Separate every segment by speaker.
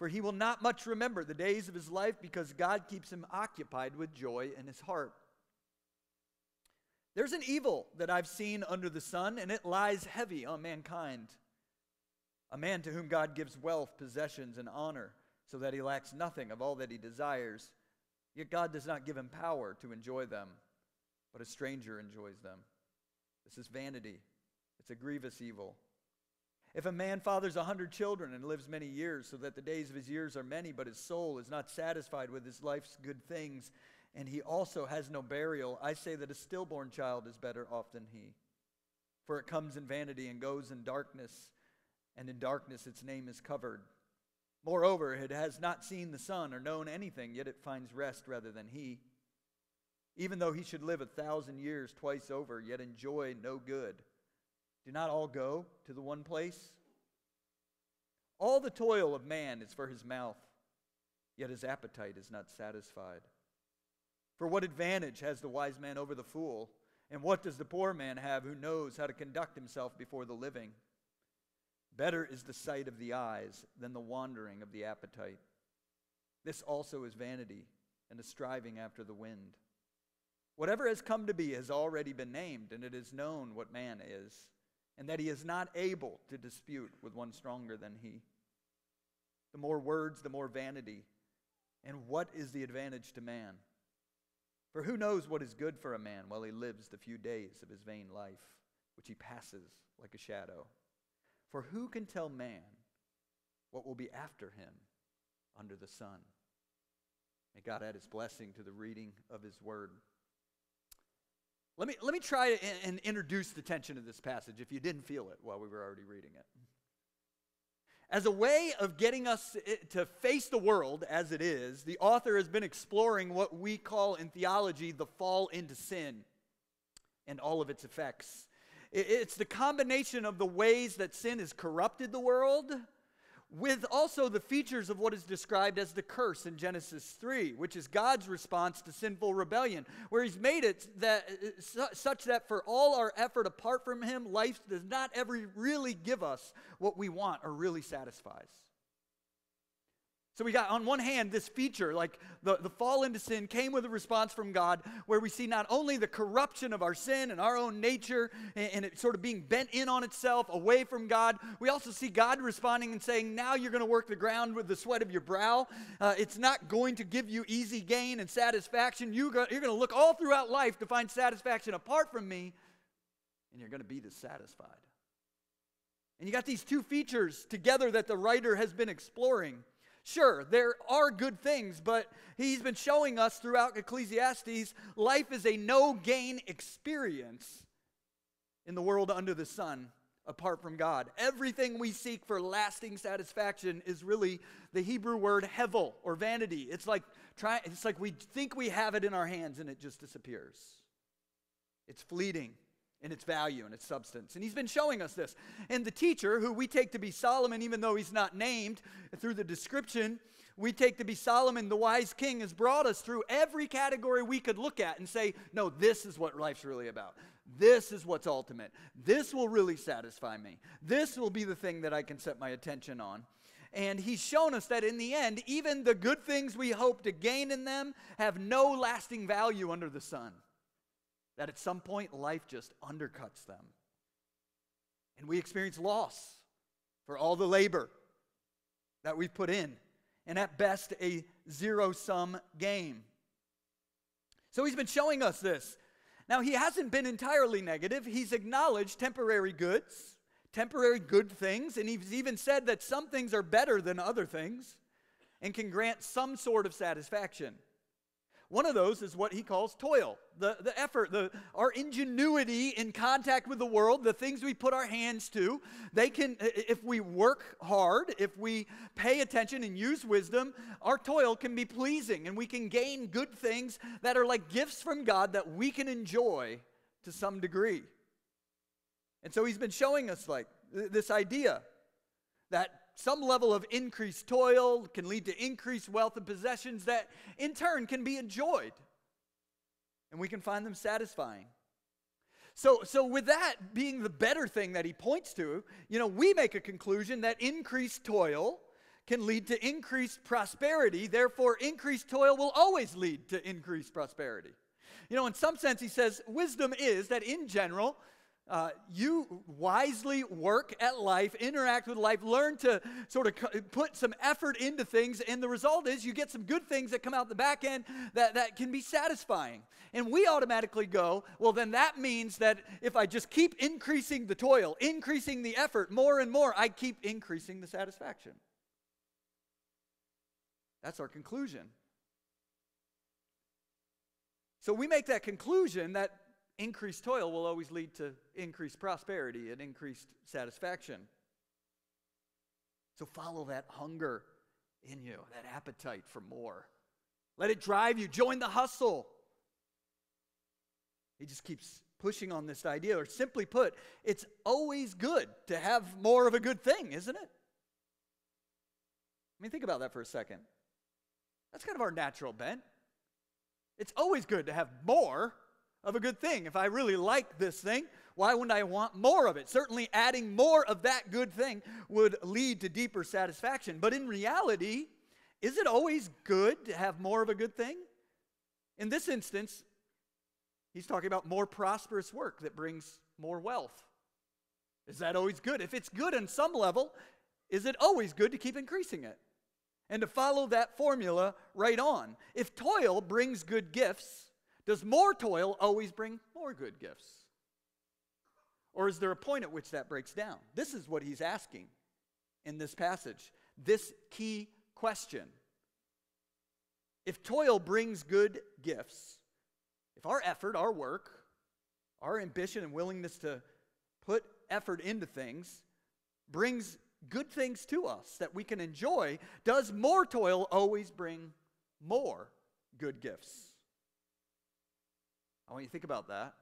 Speaker 1: For he will not much remember the days of his life because God keeps him occupied with joy in his heart. There's an evil that I've seen under the sun, and it lies heavy on mankind. A man to whom God gives wealth, possessions, and honor, so that he lacks nothing of all that he desires. Yet God does not give him power to enjoy them, but a stranger enjoys them. This is vanity, it's a grievous evil. If a man fathers a hundred children and lives many years, so that the days of his years are many, but his soul is not satisfied with his life's good things, and he also has no burial, I say that a stillborn child is better off than he. For it comes in vanity and goes in darkness, and in darkness its name is covered. Moreover, it has not seen the sun or known anything, yet it finds rest rather than he. Even though he should live a thousand years twice over, yet enjoy no good. Do not all go to the one place? All the toil of man is for his mouth, yet his appetite is not satisfied. For what advantage has the wise man over the fool? And what does the poor man have who knows how to conduct himself before the living? Better is the sight of the eyes than the wandering of the appetite. This also is vanity and a striving after the wind. Whatever has come to be has already been named, and it is known what man is and that he is not able to dispute with one stronger than he. The more words, the more vanity. And what is the advantage to man? For who knows what is good for a man while he lives the few days of his vain life, which he passes like a shadow? For who can tell man what will be after him under the sun? May God add his blessing to the reading of his word. Let me, let me try and introduce the tension of this passage if you didn't feel it while we were already reading it. As a way of getting us to face the world as it is, the author has been exploring what we call in theology the fall into sin and all of its effects. It's the combination of the ways that sin has corrupted the world with also the features of what is described as the curse in Genesis 3, which is God's response to sinful rebellion, where He's made it that, such that for all our effort apart from Him, life does not ever really give us what we want or really satisfies. So we got on one hand this feature, like the, the fall into sin came with a response from God, where we see not only the corruption of our sin and our own nature and, and it sort of being bent in on itself away from God, we also see God responding and saying, Now you're going to work the ground with the sweat of your brow. Uh, it's not going to give you easy gain and satisfaction. You go, you're going to look all throughout life to find satisfaction apart from me, and you're going to be dissatisfied. And you got these two features together that the writer has been exploring. Sure, there are good things, but he's been showing us throughout Ecclesiastes life is a no gain experience in the world under the sun apart from God. Everything we seek for lasting satisfaction is really the Hebrew word hevel or vanity. It's like try, it's like we think we have it in our hands and it just disappears. It's fleeting in its value and its substance. And he's been showing us this. And the teacher, who we take to be Solomon, even though he's not named through the description, we take to be Solomon, the wise king, has brought us through every category we could look at and say, no, this is what life's really about. This is what's ultimate. This will really satisfy me. This will be the thing that I can set my attention on. And he's shown us that in the end, even the good things we hope to gain in them have no lasting value under the sun. That at some point, life just undercuts them. And we experience loss for all the labor that we've put in and at best a zero sum game. So he's been showing us this. Now, he hasn't been entirely negative. He's acknowledged temporary goods, temporary good things, and he's even said that some things are better than other things and can grant some sort of satisfaction. One of those is what he calls toil, the, the effort, the, our ingenuity in contact with the world, the things we put our hands to. They can, if we work hard, if we pay attention and use wisdom, our toil can be pleasing and we can gain good things that are like gifts from God that we can enjoy to some degree. And so he's been showing us like this idea that some level of increased toil can lead to increased wealth and possessions that in turn can be enjoyed. And we can find them satisfying. So, so with that being the better thing that he points to, you know, we make a conclusion that increased toil can lead to increased prosperity. Therefore, increased toil will always lead to increased prosperity. You know, in some sense, he says wisdom is that in general, uh, you wisely work at life, interact with life, learn to sort of put some effort into things, and the result is you get some good things that come out the back end that, that can be satisfying. And we automatically go, well, then that means that if I just keep increasing the toil, increasing the effort more and more, I keep increasing the satisfaction. That's our conclusion. So we make that conclusion that increased toil will always lead to increased prosperity and increased satisfaction. So follow that hunger in you, that appetite for more. Let it drive you. Join the hustle. He just keeps pushing on this idea, or simply put, it's always good to have more of a good thing, isn't it? I mean, think about that for a second. That's kind of our natural bent. It's always good to have more of a good thing. If I really like this thing, why wouldn't I want more of it? Certainly, adding more of that good thing would lead to deeper satisfaction. But in reality, is it always good to have more of a good thing? In this instance, he's talking about more prosperous work that brings more wealth. Is that always good? If it's good on some level, is it always good to keep increasing it? And to follow that formula right on. If toil brings good gifts, does more toil always bring more good gifts? Or is there a point at which that breaks down? This is what he's asking in this passage. This key question. If toil brings good gifts, if our effort, our work, our ambition and willingness to put effort into things brings good things to us that we can enjoy, does more toil always bring more good gifts? I want you to think about that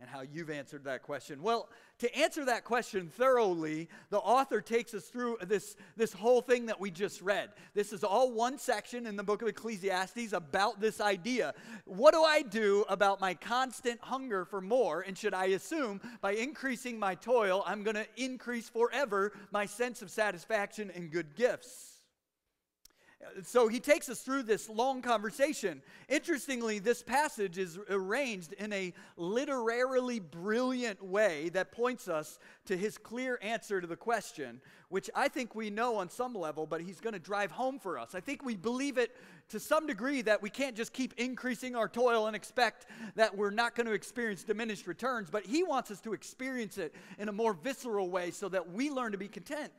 Speaker 1: and how you've answered that question. Well, to answer that question thoroughly, the author takes us through this, this whole thing that we just read. This is all one section in the book of Ecclesiastes about this idea. What do I do about my constant hunger for more? And should I assume by increasing my toil, I'm going to increase forever my sense of satisfaction and good gifts? So he takes us through this long conversation. Interestingly, this passage is arranged in a literarily brilliant way that points us to his clear answer to the question, which I think we know on some level, but he's going to drive home for us. I think we believe it to some degree that we can't just keep increasing our toil and expect that we're not going to experience diminished returns, but he wants us to experience it in a more visceral way so that we learn to be content.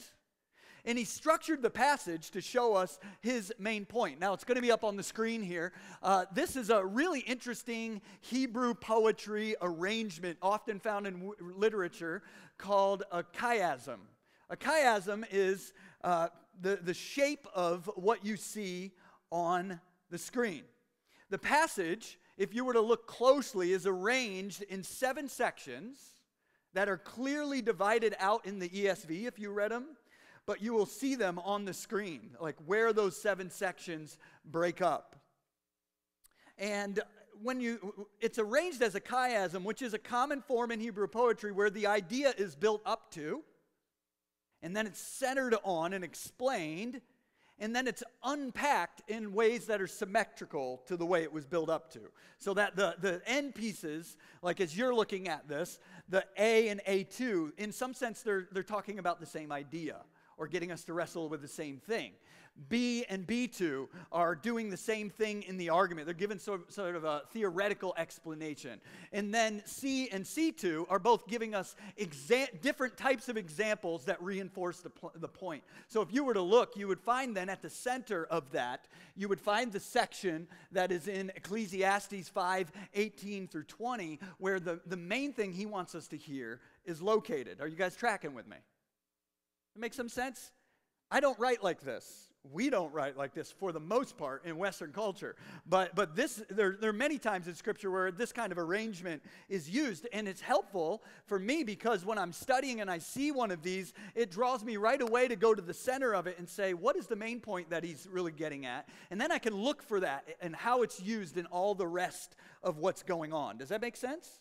Speaker 1: And he structured the passage to show us his main point. Now, it's going to be up on the screen here. Uh, this is a really interesting Hebrew poetry arrangement, often found in w- literature, called a chiasm. A chiasm is uh, the, the shape of what you see on the screen. The passage, if you were to look closely, is arranged in seven sections that are clearly divided out in the ESV if you read them, but you will see them on the screen, like where those seven sections break up. And when you it's arranged as a chiasm, which is a common form in Hebrew poetry where the idea is built up to, and then it's centered on and explained, and then it's unpacked in ways that are symmetrical to the way it was built up to. So that the, the end pieces, like as you're looking at this, the A and A2, in some sense, they're, they're talking about the same idea or getting us to wrestle with the same thing. B and B2 are doing the same thing in the argument. They're given sort, sort of a theoretical explanation. And then C and C2 are both giving us exa- different types of examples that reinforce the, pl- the point. So if you were to look, you would find then at the center of that, you would find the section that is in Ecclesiastes 5 18 through 20, where the, the main thing he wants us to hear is located. Are you guys tracking with me? It makes some sense? I don't write like this we don't write like this for the most part in Western culture. But, but this, there, there are many times in Scripture where this kind of arrangement is used, and it's helpful for me because when I'm studying and I see one of these, it draws me right away to go to the center of it and say, what is the main point that he's really getting at? And then I can look for that and how it's used in all the rest of what's going on. Does that make sense?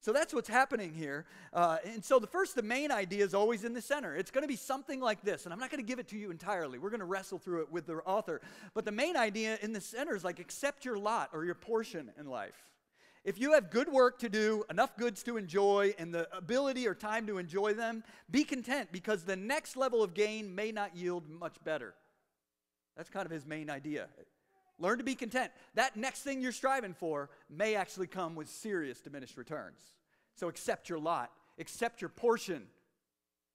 Speaker 1: So that's what's happening here. Uh, and so the first, the main idea is always in the center. It's going to be something like this. And I'm not going to give it to you entirely. We're going to wrestle through it with the author. But the main idea in the center is like accept your lot or your portion in life. If you have good work to do, enough goods to enjoy, and the ability or time to enjoy them, be content because the next level of gain may not yield much better. That's kind of his main idea. Learn to be content. That next thing you're striving for may actually come with serious diminished returns. So accept your lot, accept your portion.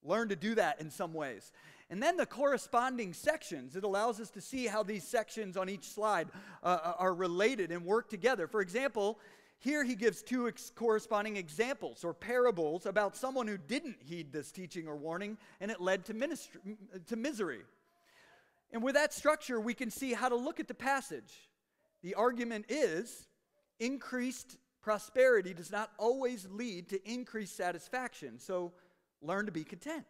Speaker 1: Learn to do that in some ways. And then the corresponding sections, it allows us to see how these sections on each slide uh, uh are related and work together. For example, here he gives two ex- corresponding examples or parables about someone who didn't heed this teaching or warning and it led to, ministry, to misery. And with that structure, we can see how to look at the passage. The argument is increased prosperity does not always lead to increased satisfaction. So learn to be content.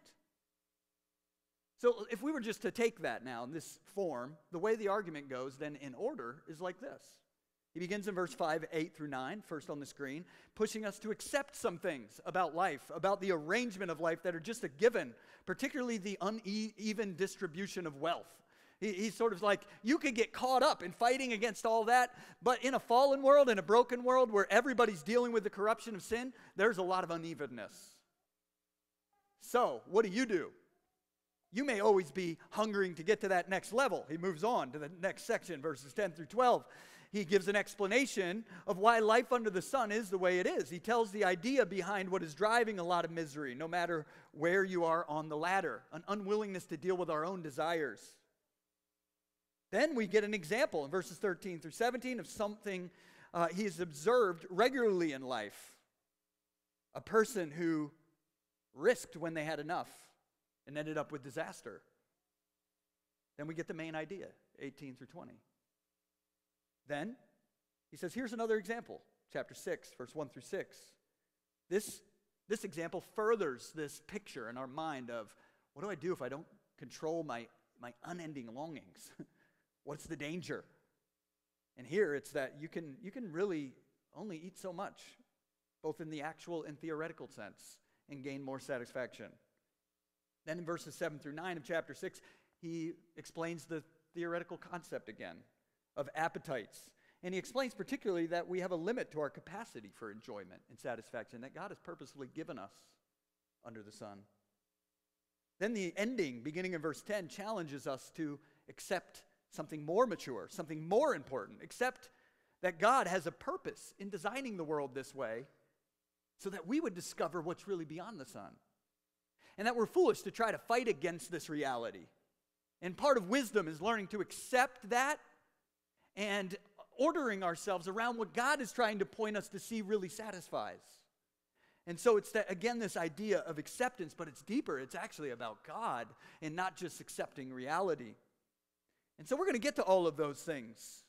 Speaker 1: So if we were just to take that now in this form, the way the argument goes then in order is like this. He begins in verse 5, 8 through 9, first on the screen, pushing us to accept some things about life, about the arrangement of life that are just a given, particularly the uneven distribution of wealth. He, he's sort of like, you could get caught up in fighting against all that, but in a fallen world, in a broken world where everybody's dealing with the corruption of sin, there's a lot of unevenness. So, what do you do? You may always be hungering to get to that next level. He moves on to the next section, verses 10 through 12 he gives an explanation of why life under the sun is the way it is. He tells the idea behind what is driving a lot of misery, no matter where you are on the ladder an unwillingness to deal with our own desires. Then we get an example in verses 13 through 17 of something uh, he has observed regularly in life. A person who risked when they had enough and ended up with disaster. Then we get the main idea, 18 through 20. Then he says, here's another example, chapter 6, verse 1 through 6. This, this example furthers this picture in our mind of what do I do if I don't control my, my unending longings? What's the danger? And here it's that you can, you can really only eat so much, both in the actual and theoretical sense, and gain more satisfaction. Then in verses 7 through 9 of chapter 6, he explains the theoretical concept again of appetites. And he explains particularly that we have a limit to our capacity for enjoyment and satisfaction that God has purposefully given us under the sun. Then the ending, beginning in verse 10, challenges us to accept something more mature, something more important, except that God has a purpose in designing the world this way so that we would discover what's really beyond the sun. And that we're foolish to try to fight against this reality. And part of wisdom is learning to accept that and ordering ourselves around what God is trying to point us to see really satisfies. And so it's that, again this idea of acceptance, but it's deeper. It's actually about God and not just accepting reality. And so we're going to get to all of those things.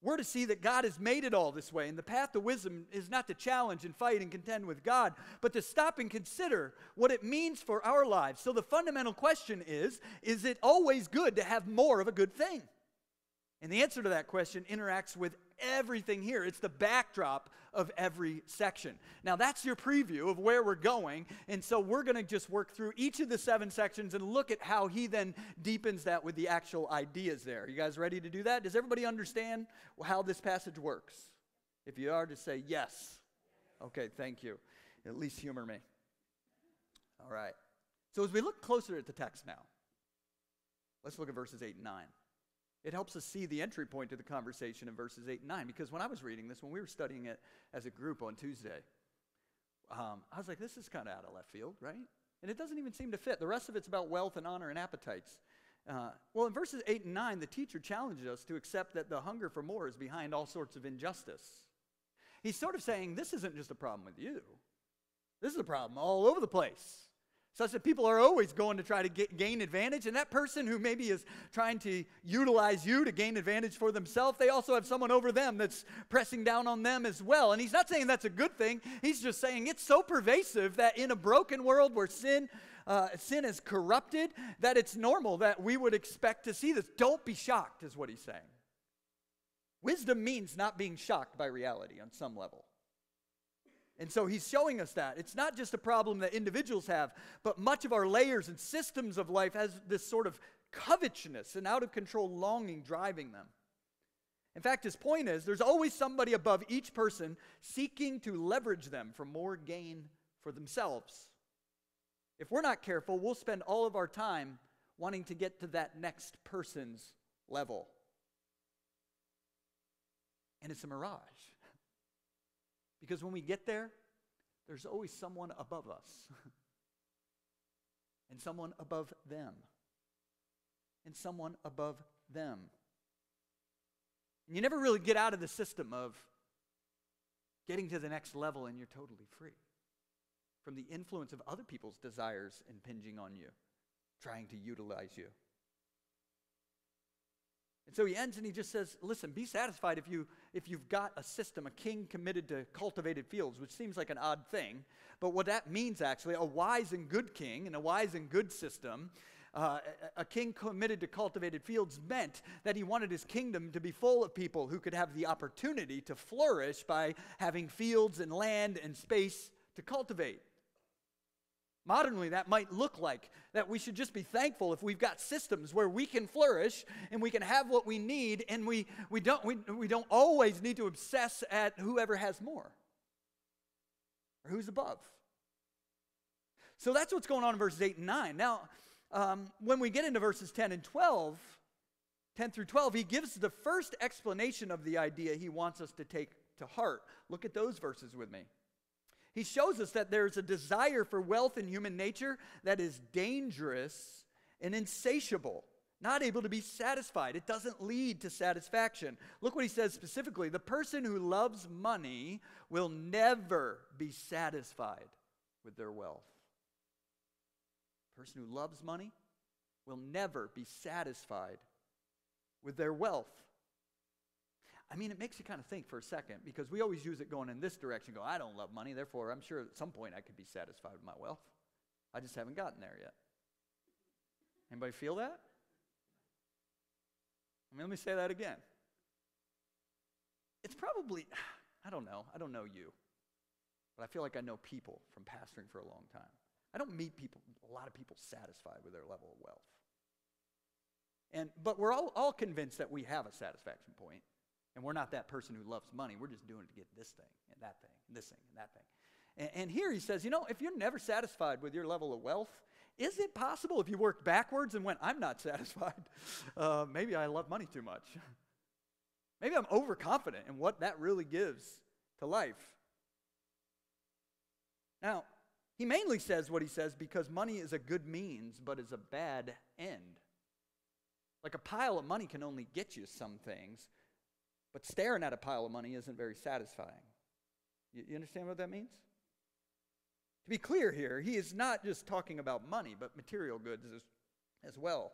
Speaker 1: We're to see that God has made it all this way. And the path to wisdom is not to challenge and fight and contend with God, but to stop and consider what it means for our lives. So the fundamental question is is it always good to have more of a good thing? And the answer to that question interacts with everything here. It's the backdrop of every section. Now, that's your preview of where we're going. And so we're going to just work through each of the seven sections and look at how he then deepens that with the actual ideas there. You guys ready to do that? Does everybody understand how this passage works? If you are, just say yes. Okay, thank you. At least humor me. All right. So as we look closer at the text now, let's look at verses 8 and 9. It helps us see the entry point to the conversation in verses 8 and 9. Because when I was reading this, when we were studying it as a group on Tuesday, um, I was like, this is kind of out of left field, right? And it doesn't even seem to fit. The rest of it's about wealth and honor and appetites. Uh, well, in verses 8 and 9, the teacher challenges us to accept that the hunger for more is behind all sorts of injustice. He's sort of saying, this isn't just a problem with you, this is a problem all over the place such that people are always going to try to get, gain advantage. And that person who maybe is trying to utilize you to gain advantage for themselves, they also have someone over them that's pressing down on them as well. And he's not saying that's a good thing. He's just saying it's so pervasive that in a broken world where sin uh, sin is corrupted, that it's normal that we would expect to see this. Don't be shocked, is what he's saying. Wisdom means not being shocked by reality on some level. And so he's showing us that. It's not just a problem that individuals have, but much of our layers and systems of life has this sort of covetousness and out of control longing driving them. In fact, his point is there's always somebody above each person seeking to leverage them for more gain for themselves. If we're not careful, we'll spend all of our time wanting to get to that next person's level. And it's a mirage. Because when we get there, there's always someone above us, and someone above them, and someone above them. And you never really get out of the system of getting to the next level and you're totally free from the influence of other people's desires impinging on you, trying to utilize you. And so he ends and he just says, listen, be satisfied if, you, if you've got a system, a king committed to cultivated fields, which seems like an odd thing. But what that means actually, a wise and good king and a wise and good system, uh, a king committed to cultivated fields meant that he wanted his kingdom to be full of people who could have the opportunity to flourish by having fields and land and space to cultivate. Modernly, that might look like that we should just be thankful if we've got systems where we can flourish and we can have what we need, and we, we, don't, we, we don't always need to obsess at whoever has more or who's above. So that's what's going on in verses 8 and 9. Now, um, when we get into verses 10 and 12, 10 through 12, he gives the first explanation of the idea he wants us to take to heart. Look at those verses with me. He shows us that there's a desire for wealth in human nature that is dangerous and insatiable, not able to be satisfied. It doesn't lead to satisfaction. Look what he says specifically the person who loves money will never be satisfied with their wealth. The person who loves money will never be satisfied with their wealth. I mean, it makes you kind of think for a second because we always use it going in this direction. Go, I don't love money, therefore I'm sure at some point I could be satisfied with my wealth. I just haven't gotten there yet. Anybody feel that? I mean, let me say that again. It's probably, I don't know, I don't know you, but I feel like I know people from pastoring for a long time. I don't meet people, a lot of people satisfied with their level of wealth. And, but we're all, all convinced that we have a satisfaction point. And we're not that person who loves money. We're just doing it to get this thing and that thing and this thing and that thing. And, and here he says, you know, if you're never satisfied with your level of wealth, is it possible if you worked backwards and went, I'm not satisfied, uh, maybe I love money too much? maybe I'm overconfident in what that really gives to life. Now, he mainly says what he says because money is a good means, but is a bad end. Like a pile of money can only get you some things, but staring at a pile of money isn't very satisfying. You, you understand what that means? To be clear here, he is not just talking about money, but material goods as, as well.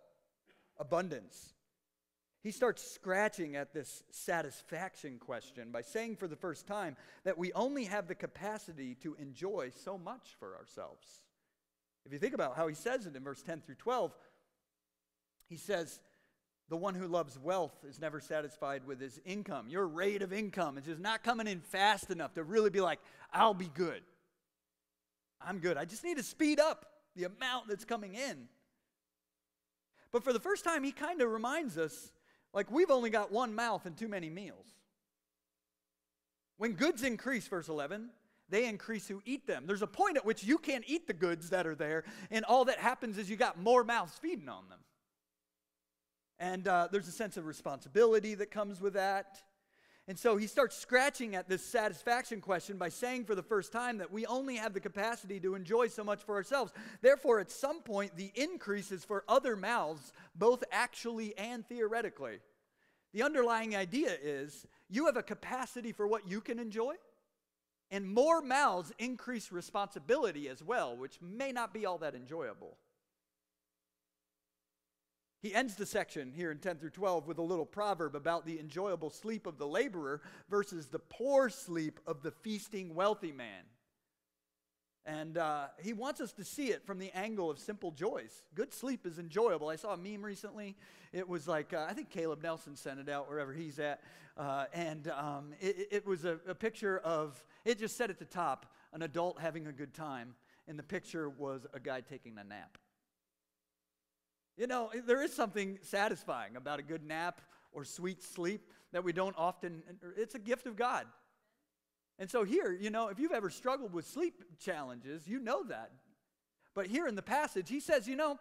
Speaker 1: Abundance. He starts scratching at this satisfaction question by saying for the first time that we only have the capacity to enjoy so much for ourselves. If you think about how he says it in verse 10 through 12, he says, The one who loves wealth is never satisfied with his income. Your rate of income is just not coming in fast enough to really be like, I'll be good. I'm good. I just need to speed up the amount that's coming in. But for the first time, he kind of reminds us like we've only got one mouth and too many meals. When goods increase, verse 11, they increase who eat them. There's a point at which you can't eat the goods that are there, and all that happens is you got more mouths feeding on them. And uh, there's a sense of responsibility that comes with that. And so he starts scratching at this satisfaction question by saying for the first time that we only have the capacity to enjoy so much for ourselves. Therefore, at some point, the increase is for other mouths, both actually and theoretically. The underlying idea is you have a capacity for what you can enjoy, and more mouths increase responsibility as well, which may not be all that enjoyable. He ends the section here in 10 through 12 with a little proverb about the enjoyable sleep of the laborer versus the poor sleep of the feasting wealthy man. And uh, he wants us to see it from the angle of simple joys. Good sleep is enjoyable. I saw a meme recently. It was like, uh, I think Caleb Nelson sent it out wherever he's at. Uh, and um, it, it, was a, a picture of, it just said at the top, an adult having a good time. And the picture was a guy taking a nap. You know, there is something satisfying about a good nap or sweet sleep that we don't often, uh, it's a gift of God. And so here, you know, if you've ever struggled with sleep challenges, you know that. But here in the passage, he says, you know,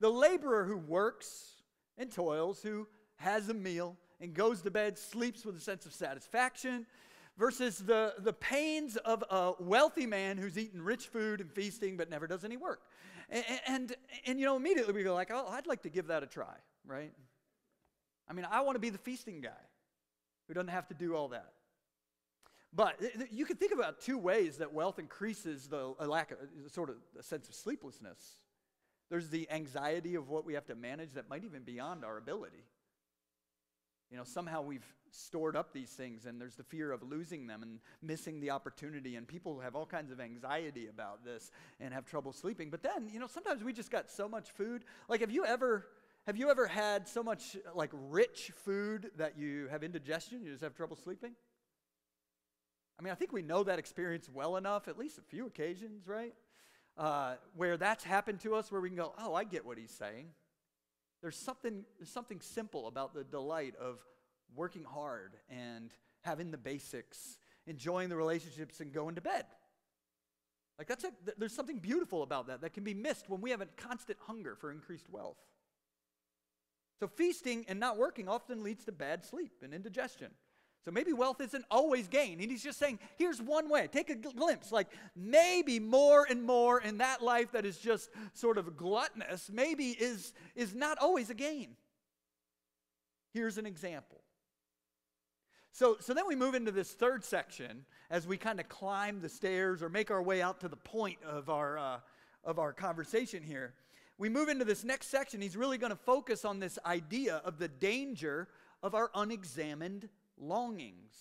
Speaker 1: the laborer who works and toils, who has a meal and goes to bed, sleeps with a sense of satisfaction, versus the, the pains of a wealthy man who's eating rich food and feasting but never does any work. And, and, and, you know, immediately we go like, oh, I'd like to give that a try, right? I mean, I want to be the feasting guy who doesn't have to do all that. But you can think about two ways that wealth increases the uh, lack of uh, sort of a sense of sleeplessness. There's the anxiety of what we have to manage that might even be beyond our ability. You know, somehow we've stored up these things and there's the fear of losing them and missing the opportunity and people have all kinds of anxiety about this and have trouble sleeping. But then you know sometimes we just got so much food. Like have you ever have you ever had so much like rich food that you have indigestion you just have trouble sleeping? I mean i think we know that experience well enough at least a few occasions right? Uh, where that's happened to us where we can go oh i get what he's saying. There's something, there's something simple about the delight of working hard and having the basics, enjoying the relationships, and going to bed. Like that's a, there's something beautiful about that that can be missed when we have a constant hunger for increased wealth. So feasting and not working often leads to bad sleep and indigestion. So maybe wealth isn't always gain. And he's just saying, here's one way. Take a glimpse. Like maybe more and more in that life that is just sort of gluttonous, maybe is, is not always a gain. Here's an example. So, so then we move into this third section as we kind of climb the stairs or make our way out to the point of our, uh, of our conversation here. We move into this next section. He's really going to focus on this idea of the danger of our unexamined longings.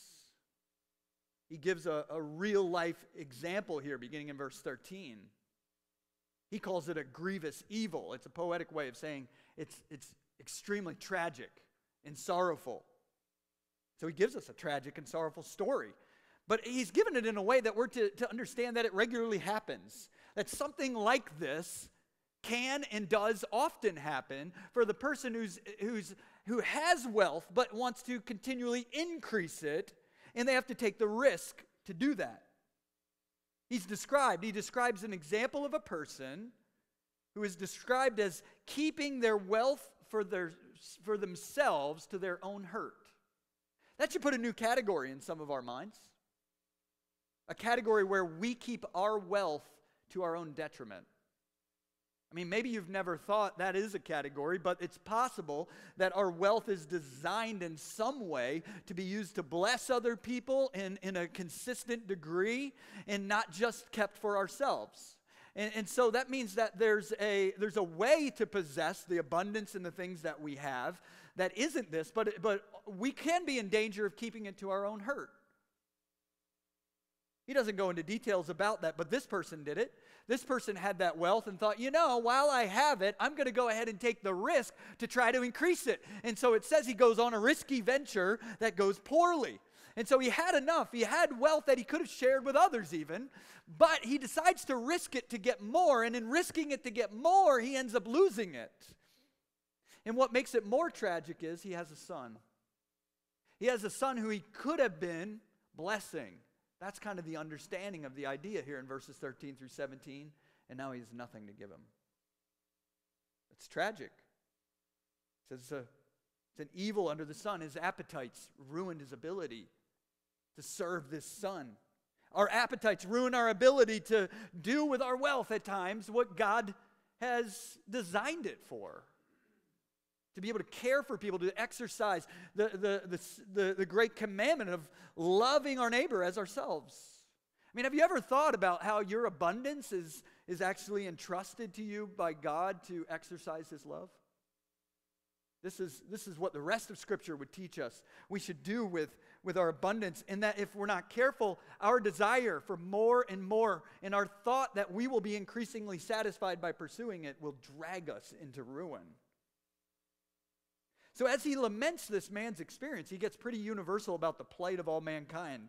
Speaker 1: He gives a, a real life example here, beginning in verse 13. He calls it a grievous evil. It's a poetic way of saying it's, it's extremely tragic and sorrowful. So he gives us a tragic and sorrowful story. But he's given it in a way that we're to, to understand that it regularly happens. That something like this can and does often happen for the person who's, who's who has wealth but wants to continually increase it, and they have to take the risk to do that. He's described, he describes an example of a person who is described as keeping their wealth for, their, for themselves to their own hurt. That should put a new category in some of our minds. A category where we keep our wealth to our own detriment. I mean, maybe you've never thought that is a category, but it's possible that our wealth is designed in some way to be used to bless other people in, in a consistent degree and not just kept for ourselves. And, and so that means that there's a, there's a way to possess the abundance in the things that we have that isn't this, but, but we can be in danger of keeping it to our own hurt. He doesn't go into details about that, but this person did it. This person had that wealth and thought, you know, while I have it, I'm going to go ahead and take the risk to try to increase it. And so it says he goes on a risky venture that goes poorly. And so he had enough. He had wealth that he could have shared with others, even. But he decides to risk it to get more. And in risking it to get more, he ends up losing it. And what makes it more tragic is he has a son. He has a son who he could have been blessing. That's kind of the understanding of the idea here in verses 13 through 17. And now he has nothing to give him. It's tragic. It says it's, a, it's an evil under the sun. His appetites ruined his ability to serve this son. Our appetites ruin our ability to do with our wealth at times what God has designed it for to be able to care for people, to exercise the, the, the, the, great commandment of loving our neighbor as ourselves. I mean, have you ever thought about how your abundance is, is actually entrusted to you by God to exercise His love? This is, this is what the rest of Scripture would teach us we should do with, with our abundance, and that if we're not careful, our desire for more and more and our thought that we will be increasingly satisfied by pursuing it will drag us into ruin. So, as he laments this man's experience, he gets pretty universal about the plight of all mankind.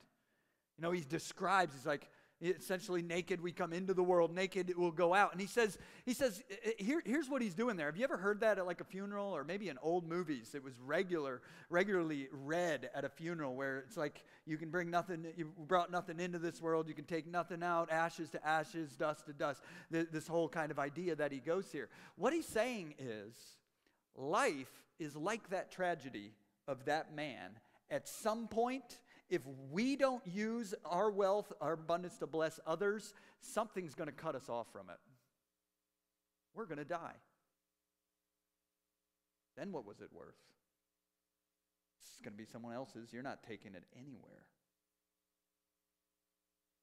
Speaker 1: You know, he describes, he's like, essentially naked we come into the world naked we'll go out. And he says he says here, here's what he's doing there. Have you ever heard that at like a funeral or maybe in old movies? It was regular regularly read at a funeral where it's like you can bring nothing you brought nothing into this world you can take nothing out ashes to ashes dust to dust. This whole kind of idea that he goes here. What he's saying is life is like that tragedy of that man. At some point, if we don't use our wealth, our abundance to bless others, something's going to cut us off from it. We're going to die. Then what was it worth? It's going to be someone else's. You're not taking it anywhere.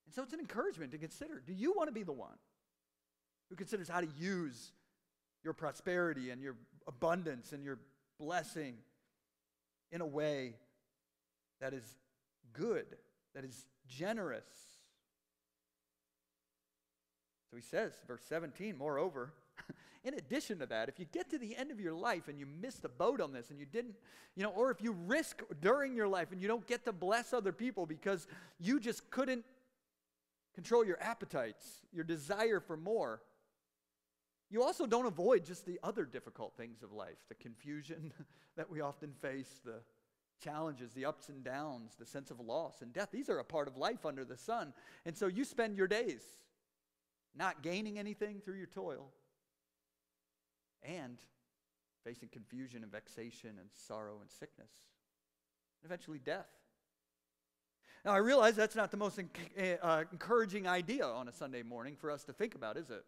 Speaker 1: And so it's an encouragement to consider do you want to be the one who considers how to use your prosperity and your abundance and your blessing in a way that is good, that is generous. So he says, verse 17, moreover, in addition to that, if you get to the end of your life and you miss the boat on this and you didn't, you know, or if you risk during your life and you don't get to bless other people because you just couldn't control your appetites, your desire for more, you also don't avoid just the other difficult things of life the confusion that we often face, the challenges, the ups and downs, the sense of loss and death. These are a part of life under the sun. And so you spend your days not gaining anything through your toil and facing confusion and vexation and sorrow and sickness, and eventually death. Now, I realize that's not the most uh, encouraging idea on a Sunday morning for us to think about, is it?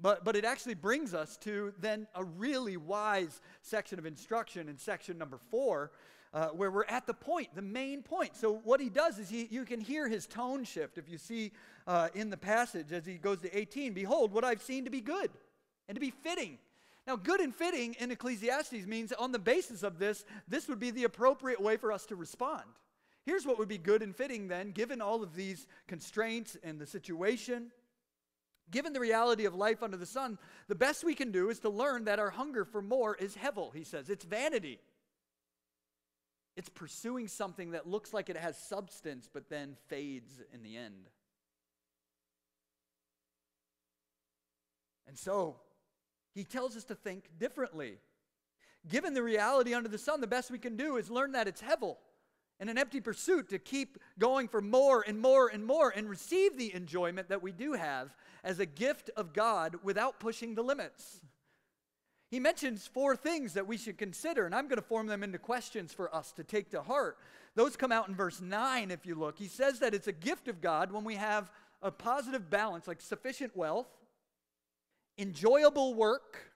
Speaker 1: But, but it actually brings us to then a really wise section of instruction in section number four, uh, where we're at the point, the main point. So, what he does is he, you can hear his tone shift if you see uh, in the passage as he goes to 18 Behold, what I've seen to be good and to be fitting. Now, good and fitting in Ecclesiastes means on the basis of this, this would be the appropriate way for us to respond. Here's what would be good and fitting then, given all of these constraints and the situation Given the reality of life under the sun, the best we can do is to learn that our hunger for more is hevel, he says. It's vanity. It's pursuing something that looks like it has substance but then fades in the end. And so, he tells us to think differently. Given the reality under the sun, the best we can do is learn that it's hevel and an empty pursuit to keep going for more and more and more and receive the enjoyment that we do have as a gift of God without pushing the limits. He mentions four things that we should consider, and I'm going to form them into questions for us to take to heart. Those come out in verse 9, if you look. He says that it's a gift of God when we have a positive balance, like sufficient wealth enjoyable work,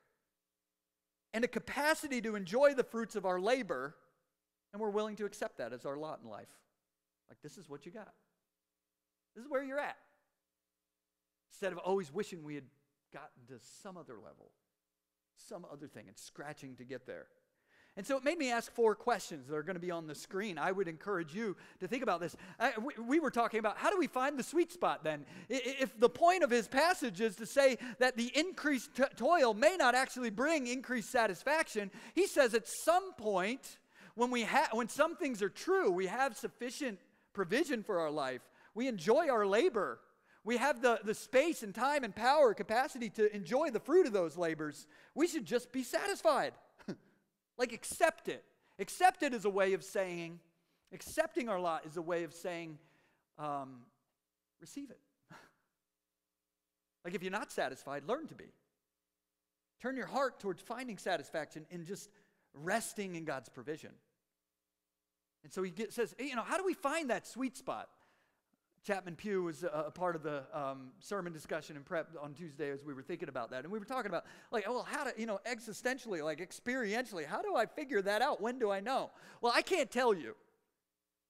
Speaker 1: and a capacity to enjoy the fruits of our labor, and we're willing to accept that as our lot in life. Like, this is what you got. This is where you're at. Instead of always wishing we had gotten to some other level, some other thing, and scratching to get there. And so it made me ask four questions that are going to be on the screen. I would encourage you to think about this. I, we, we, were talking about how do we find the sweet spot then? If the point of his passage is to say that the increased t- toil may not actually bring increased satisfaction, he says at some point, when, we ha- when some things are true, we have sufficient provision for our life, we enjoy our labor. We have the, the space and time and power, capacity to enjoy the fruit of those labors. We should just be satisfied. Like, accept it. Accept it is a way of saying, accepting our lot is a way of saying, um, receive it. like, if you're not satisfied, learn to be. Turn your heart towards finding satisfaction in just resting in God's provision. And so he get, says, you know, how do we find that sweet spot? Chapman Pugh was a, part of the um, sermon discussion and prep on Tuesday as we were thinking about that. And we were talking about, like, well, how to, you know, existentially, like experientially, how do I figure that out? When do I know? Well, I can't tell you.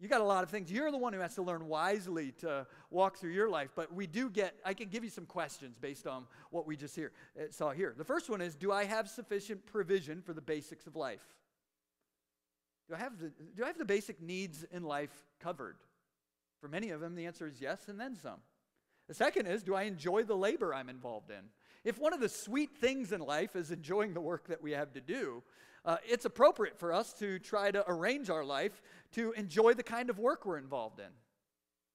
Speaker 1: You got a lot of things. You're the one who has to learn wisely to walk through your life. But we do get, I can give you some questions based on what we just hear, uh, saw here. The first one is Do I have sufficient provision for the basics of life? Do I have the, do I have the basic needs in life covered? For many of them, the answer is yes, and then some. The second is, do I enjoy the labor I'm involved in? If one of the sweet things in life is enjoying the work that we have to do, uh, it's appropriate for us to try to arrange our life to enjoy the kind of work we're involved in.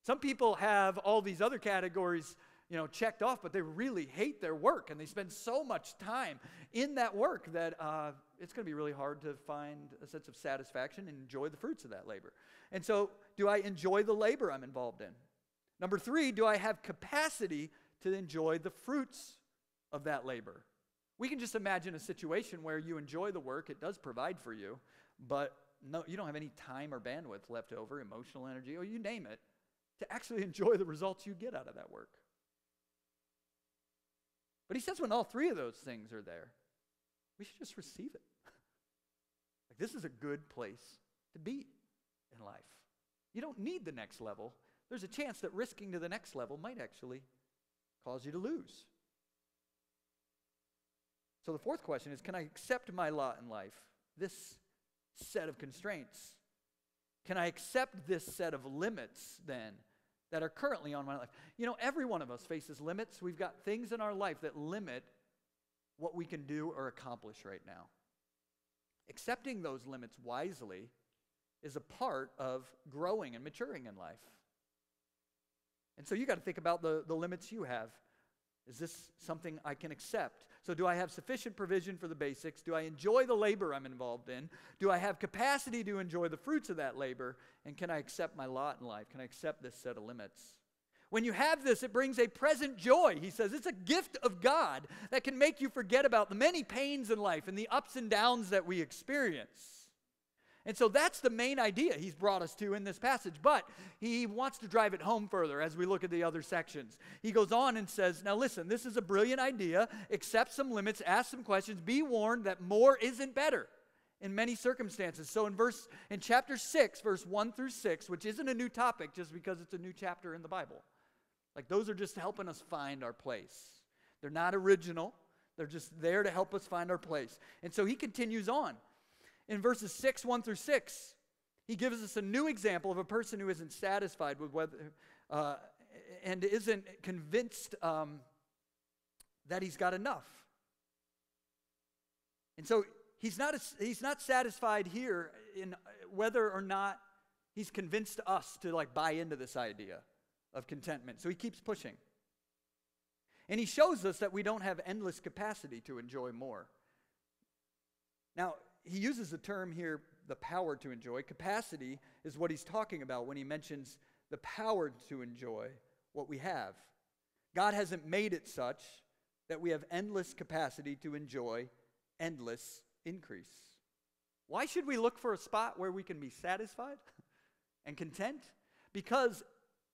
Speaker 1: Some people have all these other categories you know, checked off, but they really hate their work and they spend so much time in that work that uh, it's going to be really hard to find a sense of satisfaction and enjoy the fruits of that labor. And so, do I enjoy the labor I'm involved in? Number three, do I have capacity to enjoy the fruits of that labor? We can just imagine a situation where you enjoy the work, it does provide for you, but no, you don't have any time or bandwidth left over, emotional energy, or you name it, to actually enjoy the results you get out of that work. But he says when all three of those things are there, we should just receive it. like this is a good place to be in life. You don't need the next level. There's a chance that risking to the next level might actually cause you to lose. So the fourth question is Can I accept my lot in life? This set of constraints. Can I accept this set of limits then that are currently on my life? You know, every one of us faces limits. We've got things in our life that limit what we can do or accomplish right now. Accepting those limits wisely is a part of growing and maturing in life. And so you got to think about the, the limits you have. Is this something I can accept? So, do I have sufficient provision for the basics? Do I enjoy the labor I'm involved in? Do I have capacity to enjoy the fruits of that labor? And can I accept my lot in life? Can I accept this set of limits? When you have this, it brings a present joy. He says it's a gift of God that can make you forget about the many pains in life and the ups and downs that we experience. And so that's the main idea he's brought us to in this passage. But he wants to drive it home further as we look at the other sections. He goes on and says, Now listen, this is a brilliant idea. Accept some limits, ask some questions, be warned that more isn't better in many circumstances. So in verse in chapter 6, verse 1 through 6, which isn't a new topic just because it's a new chapter in the Bible. Like those are just helping us find our place. They're not original. They're just there to help us find our place. And so he continues on in verses 6, 1 through 6, he gives us a new example of a person who isn't satisfied with whether, uh, and isn't convinced um, that he's got enough. And so he's not, he's not satisfied here in whether or not he's convinced us to like buy into this idea of contentment. So he keeps pushing. And he shows us that we don't have endless capacity to enjoy more. Now, he uses the term here, the power to enjoy. Capacity is what he's talking about when he mentions the power to enjoy what we have. God hasn't made it such that we have endless capacity to enjoy endless increase. Why should we look for a spot where we can be satisfied and content? Because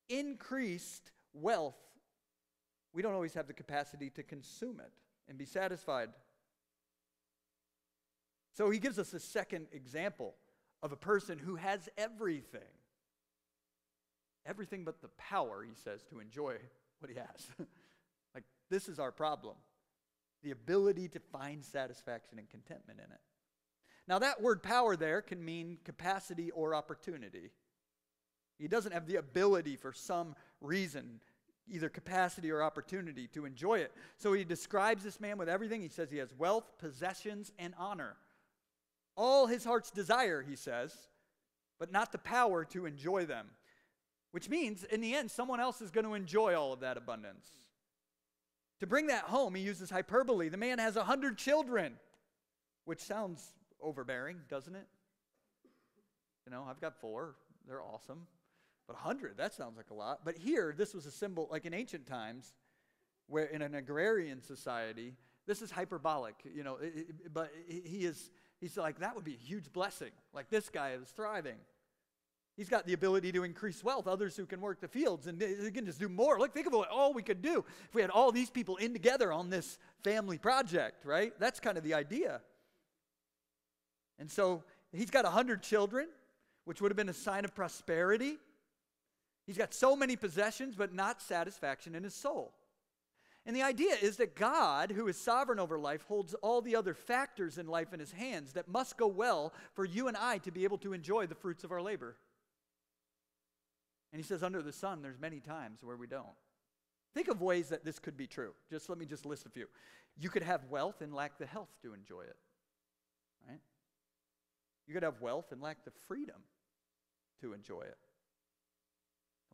Speaker 1: increased wealth, we don't always have the capacity to consume it and be satisfied. So he gives us a second example of a person who has everything. Everything but the power, he says, to enjoy what he has. like, this is our problem the ability to find satisfaction and contentment in it. Now, that word power there can mean capacity or opportunity. He doesn't have the ability for some reason, either capacity or opportunity, to enjoy it. So he describes this man with everything. He says he has wealth, possessions, and honor. All his heart's desire, he says, but not the power to enjoy them. Which means, in the end, someone else is going to enjoy all of that abundance. To bring that home, he uses hyperbole. The man has a hundred children, which sounds overbearing, doesn't it? You know, I've got four. They're awesome. But a hundred, that sounds like a lot. But here, this was a symbol, like in ancient times, where in an agrarian society, this is hyperbolic, you know, it, it, but he is, he's like, that would be a huge blessing. Like this guy is thriving. He's got the ability to increase wealth, others who can work the fields and can just do more. Look, think of what all we could do if we had all these people in together on this family project, right? That's kind of the idea. And so he's got 100 children, which would have been a sign of prosperity. He's got so many possessions, but not satisfaction in his soul. And the idea is that God, who is sovereign over life, holds all the other factors in life in his hands that must go well for you and I to be able to enjoy the fruits of our labor. And he says, under the sun, there's many times where we don't. Think of ways that this could be true. Just let me just list a few. You could have wealth and lack the health to enjoy it. Right? You could have wealth and lack the freedom to enjoy it.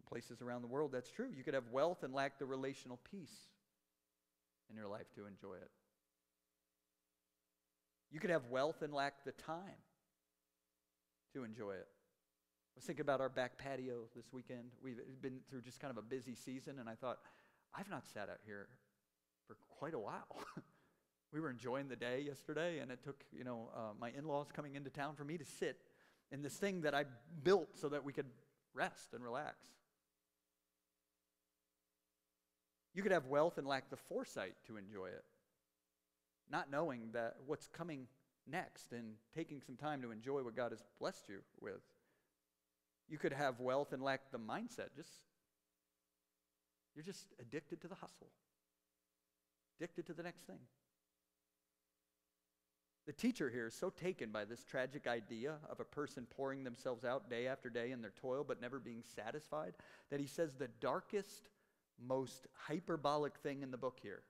Speaker 1: Places around the world that's true. You could have wealth and lack the relational peace in your life to enjoy it. You could have wealth and lack the time to enjoy it. I was thinking about our back patio this weekend. We've been through just kind of a busy season, and I thought, I've not sat out here for quite a while. we were enjoying the day yesterday, and it took, you know, uh, my in-laws coming into town for me to sit in this thing that I built so that we could rest and relax. You could have wealth and lack the foresight to enjoy it, not knowing that what's coming next and taking some time to enjoy what God has blessed you with. You could have wealth and lack the mindset. Just you're just addicted to the hustle. Addicted to the next thing. The teacher here is so taken by this tragic idea of a person pouring themselves out day after day in their toil but never being satisfied that he says the darkest, most hyperbolic thing in the book here.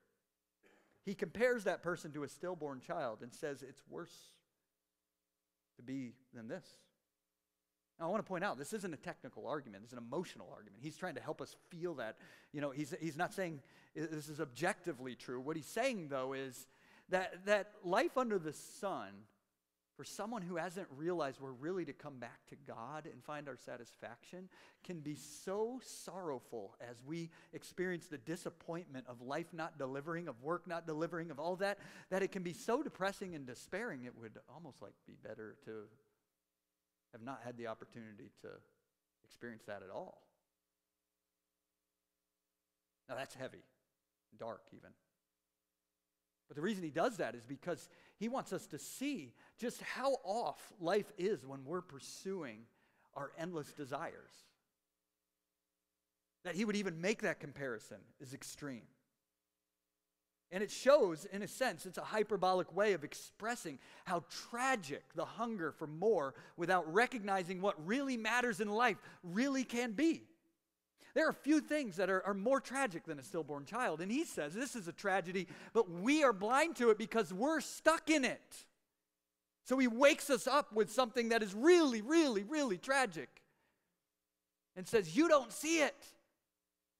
Speaker 1: He compares that person to a stillborn child and says it's worse to be than this. Now, I want to point out this isn't a technical argument, it's an emotional argument. He's trying to help us feel that. You know, he's, he's not saying this is objectively true. What he's saying, though, is that, that life under the sun, for someone who hasn't realized we're really to come back to God and find our satisfaction, can be so sorrowful as we experience the disappointment of life not delivering, of work not delivering, of all that, that it can be so depressing and despairing, it would almost like be better to have not had the opportunity to experience that at all. Now, that's heavy, dark even. But the reason he does that is because he wants us to see just how off life is when we're pursuing our endless desires. That he would even make that comparison is extreme. And it shows, in a sense, it's a hyperbolic way of expressing how tragic the hunger for more without recognizing what really matters in life really can be. There are few things that are, are more tragic than a stillborn child. And he says this is a tragedy, but we are blind to it because we're stuck in it. So he wakes us up with something that is really, really, really tragic and says, You don't see it.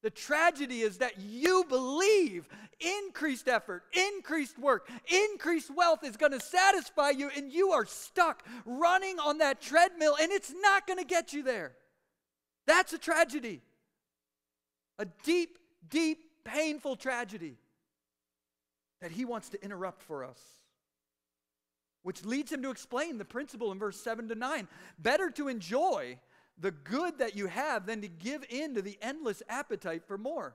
Speaker 1: The tragedy is that you believe increased effort, increased work, increased wealth is going to satisfy you, and you are stuck running on that treadmill, and it's not going to get you there. That's a tragedy. A deep, deep, painful tragedy that he wants to interrupt for us. Which leads him to explain the principle in verse 7 to 9. Better to enjoy the good that you have than to give in to the endless appetite for more.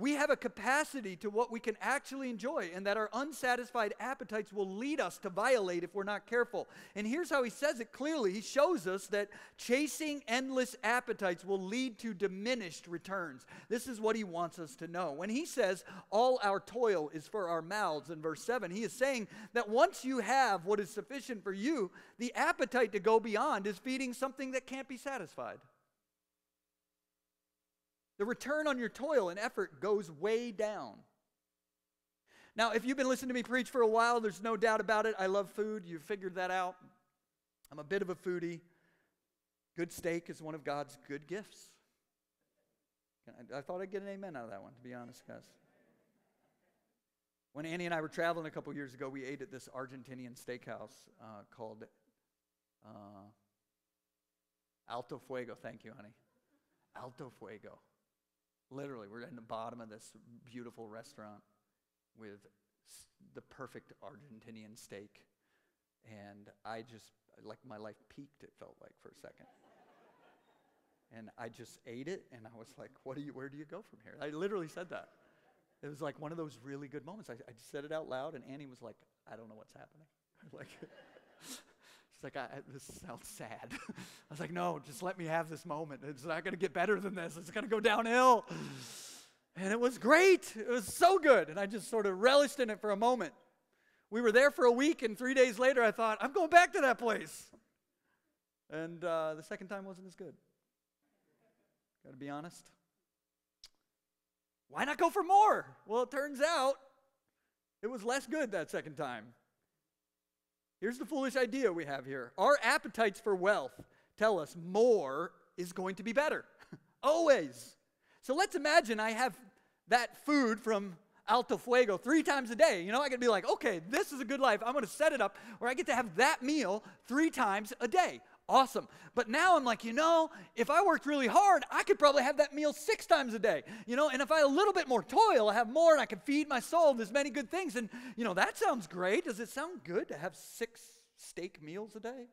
Speaker 1: We have a capacity to what we can actually enjoy, and that our unsatisfied appetites will lead us to violate if we're not careful. And here's how he says it clearly He shows us that chasing endless appetites will lead to diminished returns. This is what he wants us to know. When he says, All our toil is for our mouths, in verse 7, he is saying that once you have what is sufficient for you, the appetite to go beyond is feeding something that can't be satisfied. The return on your toil and effort goes way down. Now, if you've been listening to me preach for a while, there's no doubt about it. I love food. You've figured that out. I'm a bit of a foodie. Good steak is one of God's good gifts. I, thought I'd get an amen out of that one, to be honest, guys. When Annie and I were traveling a couple years ago, we ate at this Argentinian steakhouse uh, called uh, Alto Fuego. Thank you, honey. Alto Fuego. Literally, we're in the bottom of this beautiful restaurant with the perfect Argentinian steak. And I just, like, my life peaked, it felt like, for a second. and I just ate it, and I was like, what do you, where do you go from here? I literally said that. It was like one of those really good moments. I, I said it out loud, and Annie was like, I don't know what's happening. like, She's like, this sounds sad. I was like, no, just let me have this moment. It's not going to get better than this. It's going to go downhill. And it was great. It was so good. And I just sort of relished in it for a moment. We were there for a week, and three days later, I thought, I'm going back to that place. And uh, the second time wasn't as good. Got to be honest. Why not go for more? Well, it turns out it was less good that second time. Here's the foolish idea we have here our appetites for wealth tell us more is going to be better. Always. So let's imagine I have that food from Alto Fuego three times a day. You know, I could be like, okay, this is a good life. I'm going to set it up where I get to have that meal three times a day awesome. But now I'm like, you know, if I worked really hard, I could probably have that meal six times a day. You know, and if I had a little bit more toil, I have more and I can feed my soul. There's many good things. And, you know, that sounds great. Does it sound good to have six steak meals a day?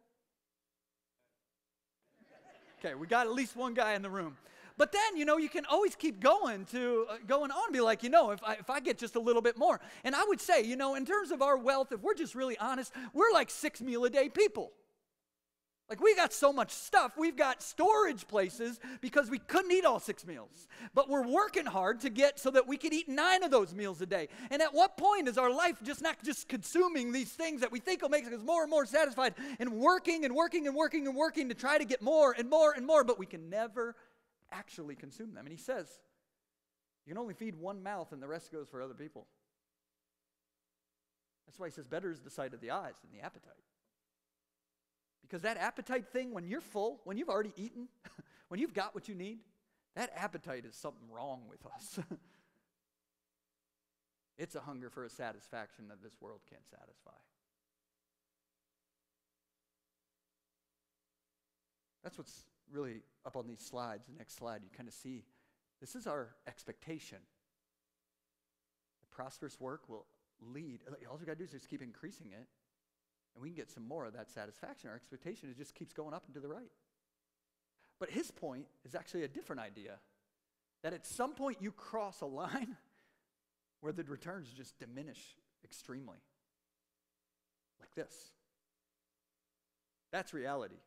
Speaker 1: Okay, we got at least one guy in the room. But then, you know, you can always keep going to uh, going on, be like, you know, if I, if I get just a little bit more. And I would say, you know, in terms of our wealth, if we're just really honest, we're like six meal a day people. Like, we got so much stuff. We've got storage places because we couldn't eat all six meals. But we're working hard to get so that we could eat nine of those meals a day. And at what point is our life just not just consuming these things that we think will make us more and more satisfied and working and working and working and working to try to get more and more and more, but we can never actually consume them? And he says, you can only feed one mouth and the rest goes for other people. That's why he says, better is the sight of the eyes than the appetite. Because that appetite thing, when you're full, when you've already eaten, when you've got what you need, that appetite is something wrong with us. it's a hunger for a satisfaction that this world can't satisfy. That's what's really up on these slides. The next slide, you kind of see this is our expectation. The prosperous work will lead. All you got to do is just keep increasing it and we can get some more of that satisfaction. Our expectation just keeps going up and to the right. But his point is actually a different idea that at some point you cross a line where the returns just diminish extremely. Like this. That's reality.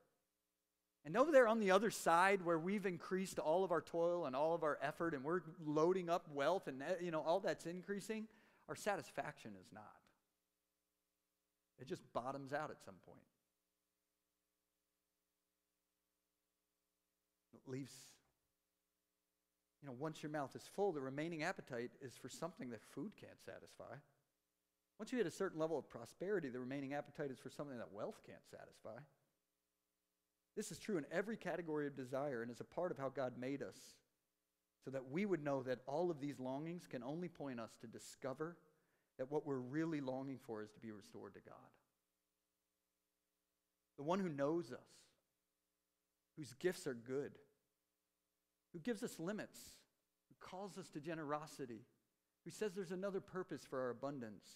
Speaker 1: And over there on the other side, where we've increased all of our toil and all of our effort, and we're loading up wealth, and eh, you know all that's increasing, our satisfaction is not. It just bottoms out at some point. It leaves, you know, once your mouth is full, the remaining appetite is for something that food can't satisfy. Once you hit a certain level of prosperity, the remaining appetite is for something that wealth can't satisfy. This is true in every category of desire and is a part of how God made us so that we would know that all of these longings can only point us to discover that what we're really longing for is to be restored to God. The one who knows us, whose gifts are good, who gives us limits, who calls us to generosity, who says there's another purpose for our abundance.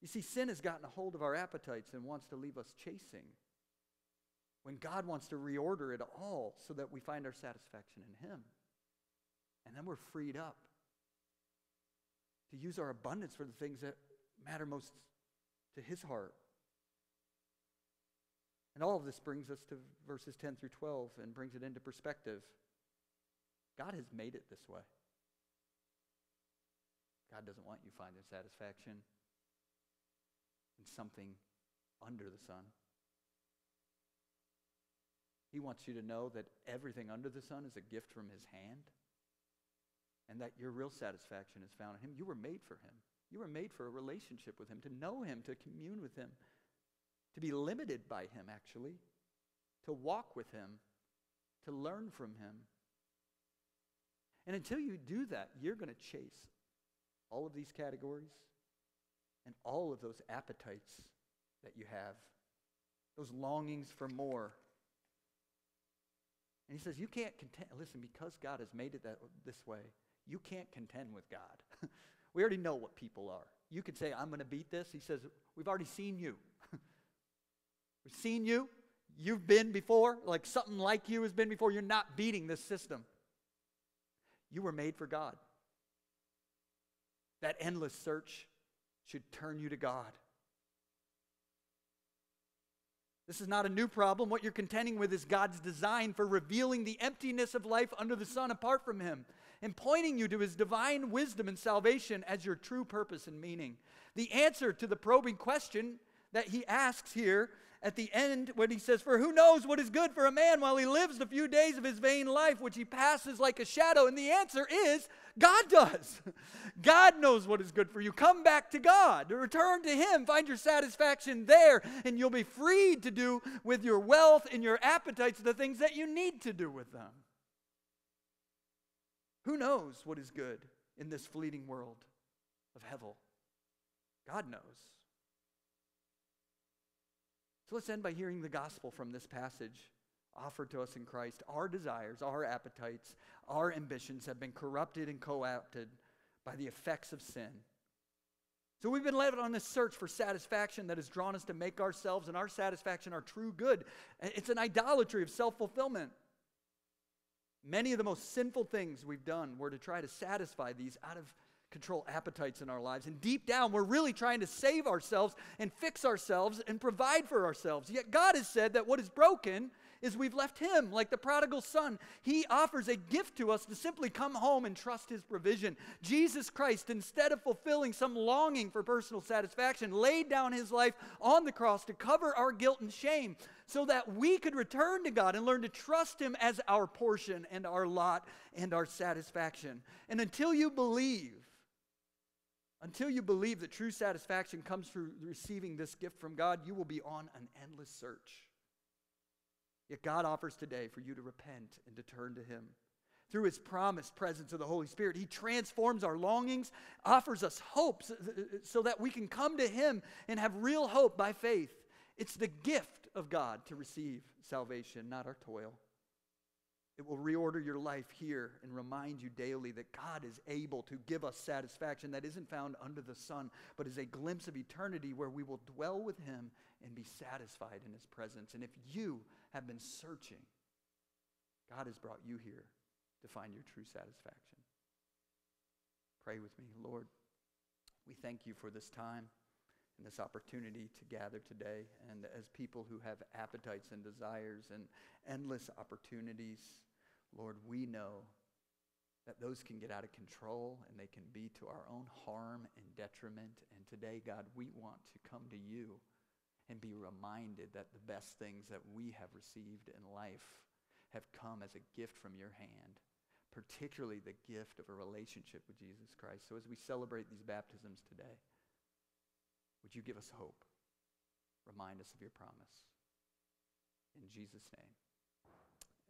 Speaker 1: You see, sin has gotten a hold of our appetites and wants to leave us chasing when God wants to reorder it all so that we find our satisfaction in Him. And then we're freed up to use our abundance for the things that matter most to His heart. And all of this brings us to verses 10 through 12 and brings it into perspective. God has made it this way. God doesn't want you finding satisfaction in something under the sun. He wants you to know that everything under the sun is a gift from His hand and that your real satisfaction is found in Him. You were made for Him. You were made for a relationship with Him, to know Him, to commune with Him, to be limited by Him, actually, to walk with Him, to learn from Him. And until you do that, you're going to chase all of these categories and all of those appetites that you have, those longings for more. And he says, You can't contend. Listen, because God has made it that, this way, you can't contend with God. we already know what people are. You could say, I'm going to beat this. He says, We've already seen you. We've seen you. You've been before, like something like you has been before. You're not beating this system. You were made for God. That endless search should turn you to God. This is not a new problem. What you're contending with is God's design for revealing the emptiness of life under the sun apart from Him and pointing you to His divine wisdom and salvation as your true purpose and meaning. The answer to the probing question that He asks here at the end when He says, For who knows what is good for a man while he lives the few days of his vain life, which he passes like a shadow? And the answer is God does. God knows what is good for you. Come back to God. Return to Him. Find your satisfaction there, and you'll be freed to do with your wealth and your appetites the things that you need to do with them. Who knows what is good in this fleeting world of Hevel? God knows. So let's end by hearing the gospel from this passage offered to us in Christ. Our desires, our appetites, our ambitions have been corrupted and co opted by the effects of sin. So we've been led on this search for satisfaction that has drawn us to make ourselves and our satisfaction our true good. It's an idolatry of self fulfillment. Many of the most sinful things we've done were to try to satisfy these out of control appetites in our lives. And deep down, we're really trying to save ourselves and fix ourselves and provide for ourselves. Yet God has said that what is broken is we've left him like the prodigal son. He offers a gift to us to simply come home and trust his provision. Jesus Christ, instead of fulfilling some longing for personal satisfaction, laid down his life on the cross to cover our guilt and shame so that we could return to God and learn to trust him as our portion and our lot and our satisfaction. And until you believe, until you believe that true satisfaction comes through receiving this gift from God, you will be on an endless search. Yet God offers today for you to repent and to turn to Him. Through His promised presence of the Holy Spirit, He transforms our longings, offers us hope so, uh, uh, so that we can come to Him and have real hope by faith. It's the gift of God to receive salvation, not our toil. It will reorder your life here and remind you daily that God is able to give us satisfaction that isn't found under the sun, but is a glimpse of eternity where we will dwell with Him and be satisfied in His presence. And if you have been searching, God has brought you here to find your true satisfaction. Pray with me, Lord. We thank you for this time and this opportunity to gather today. And as people who have appetites and desires and endless opportunities, Lord, we know that those can get out of control and they can be to our own harm and detriment. And today, God, we want to come to you and be reminded that the best things that we have received in life have come as a gift from your hand, particularly the gift of a relationship with Jesus Christ. So as we celebrate these baptisms today, would you give us hope? Remind us of your promise. In Jesus' name.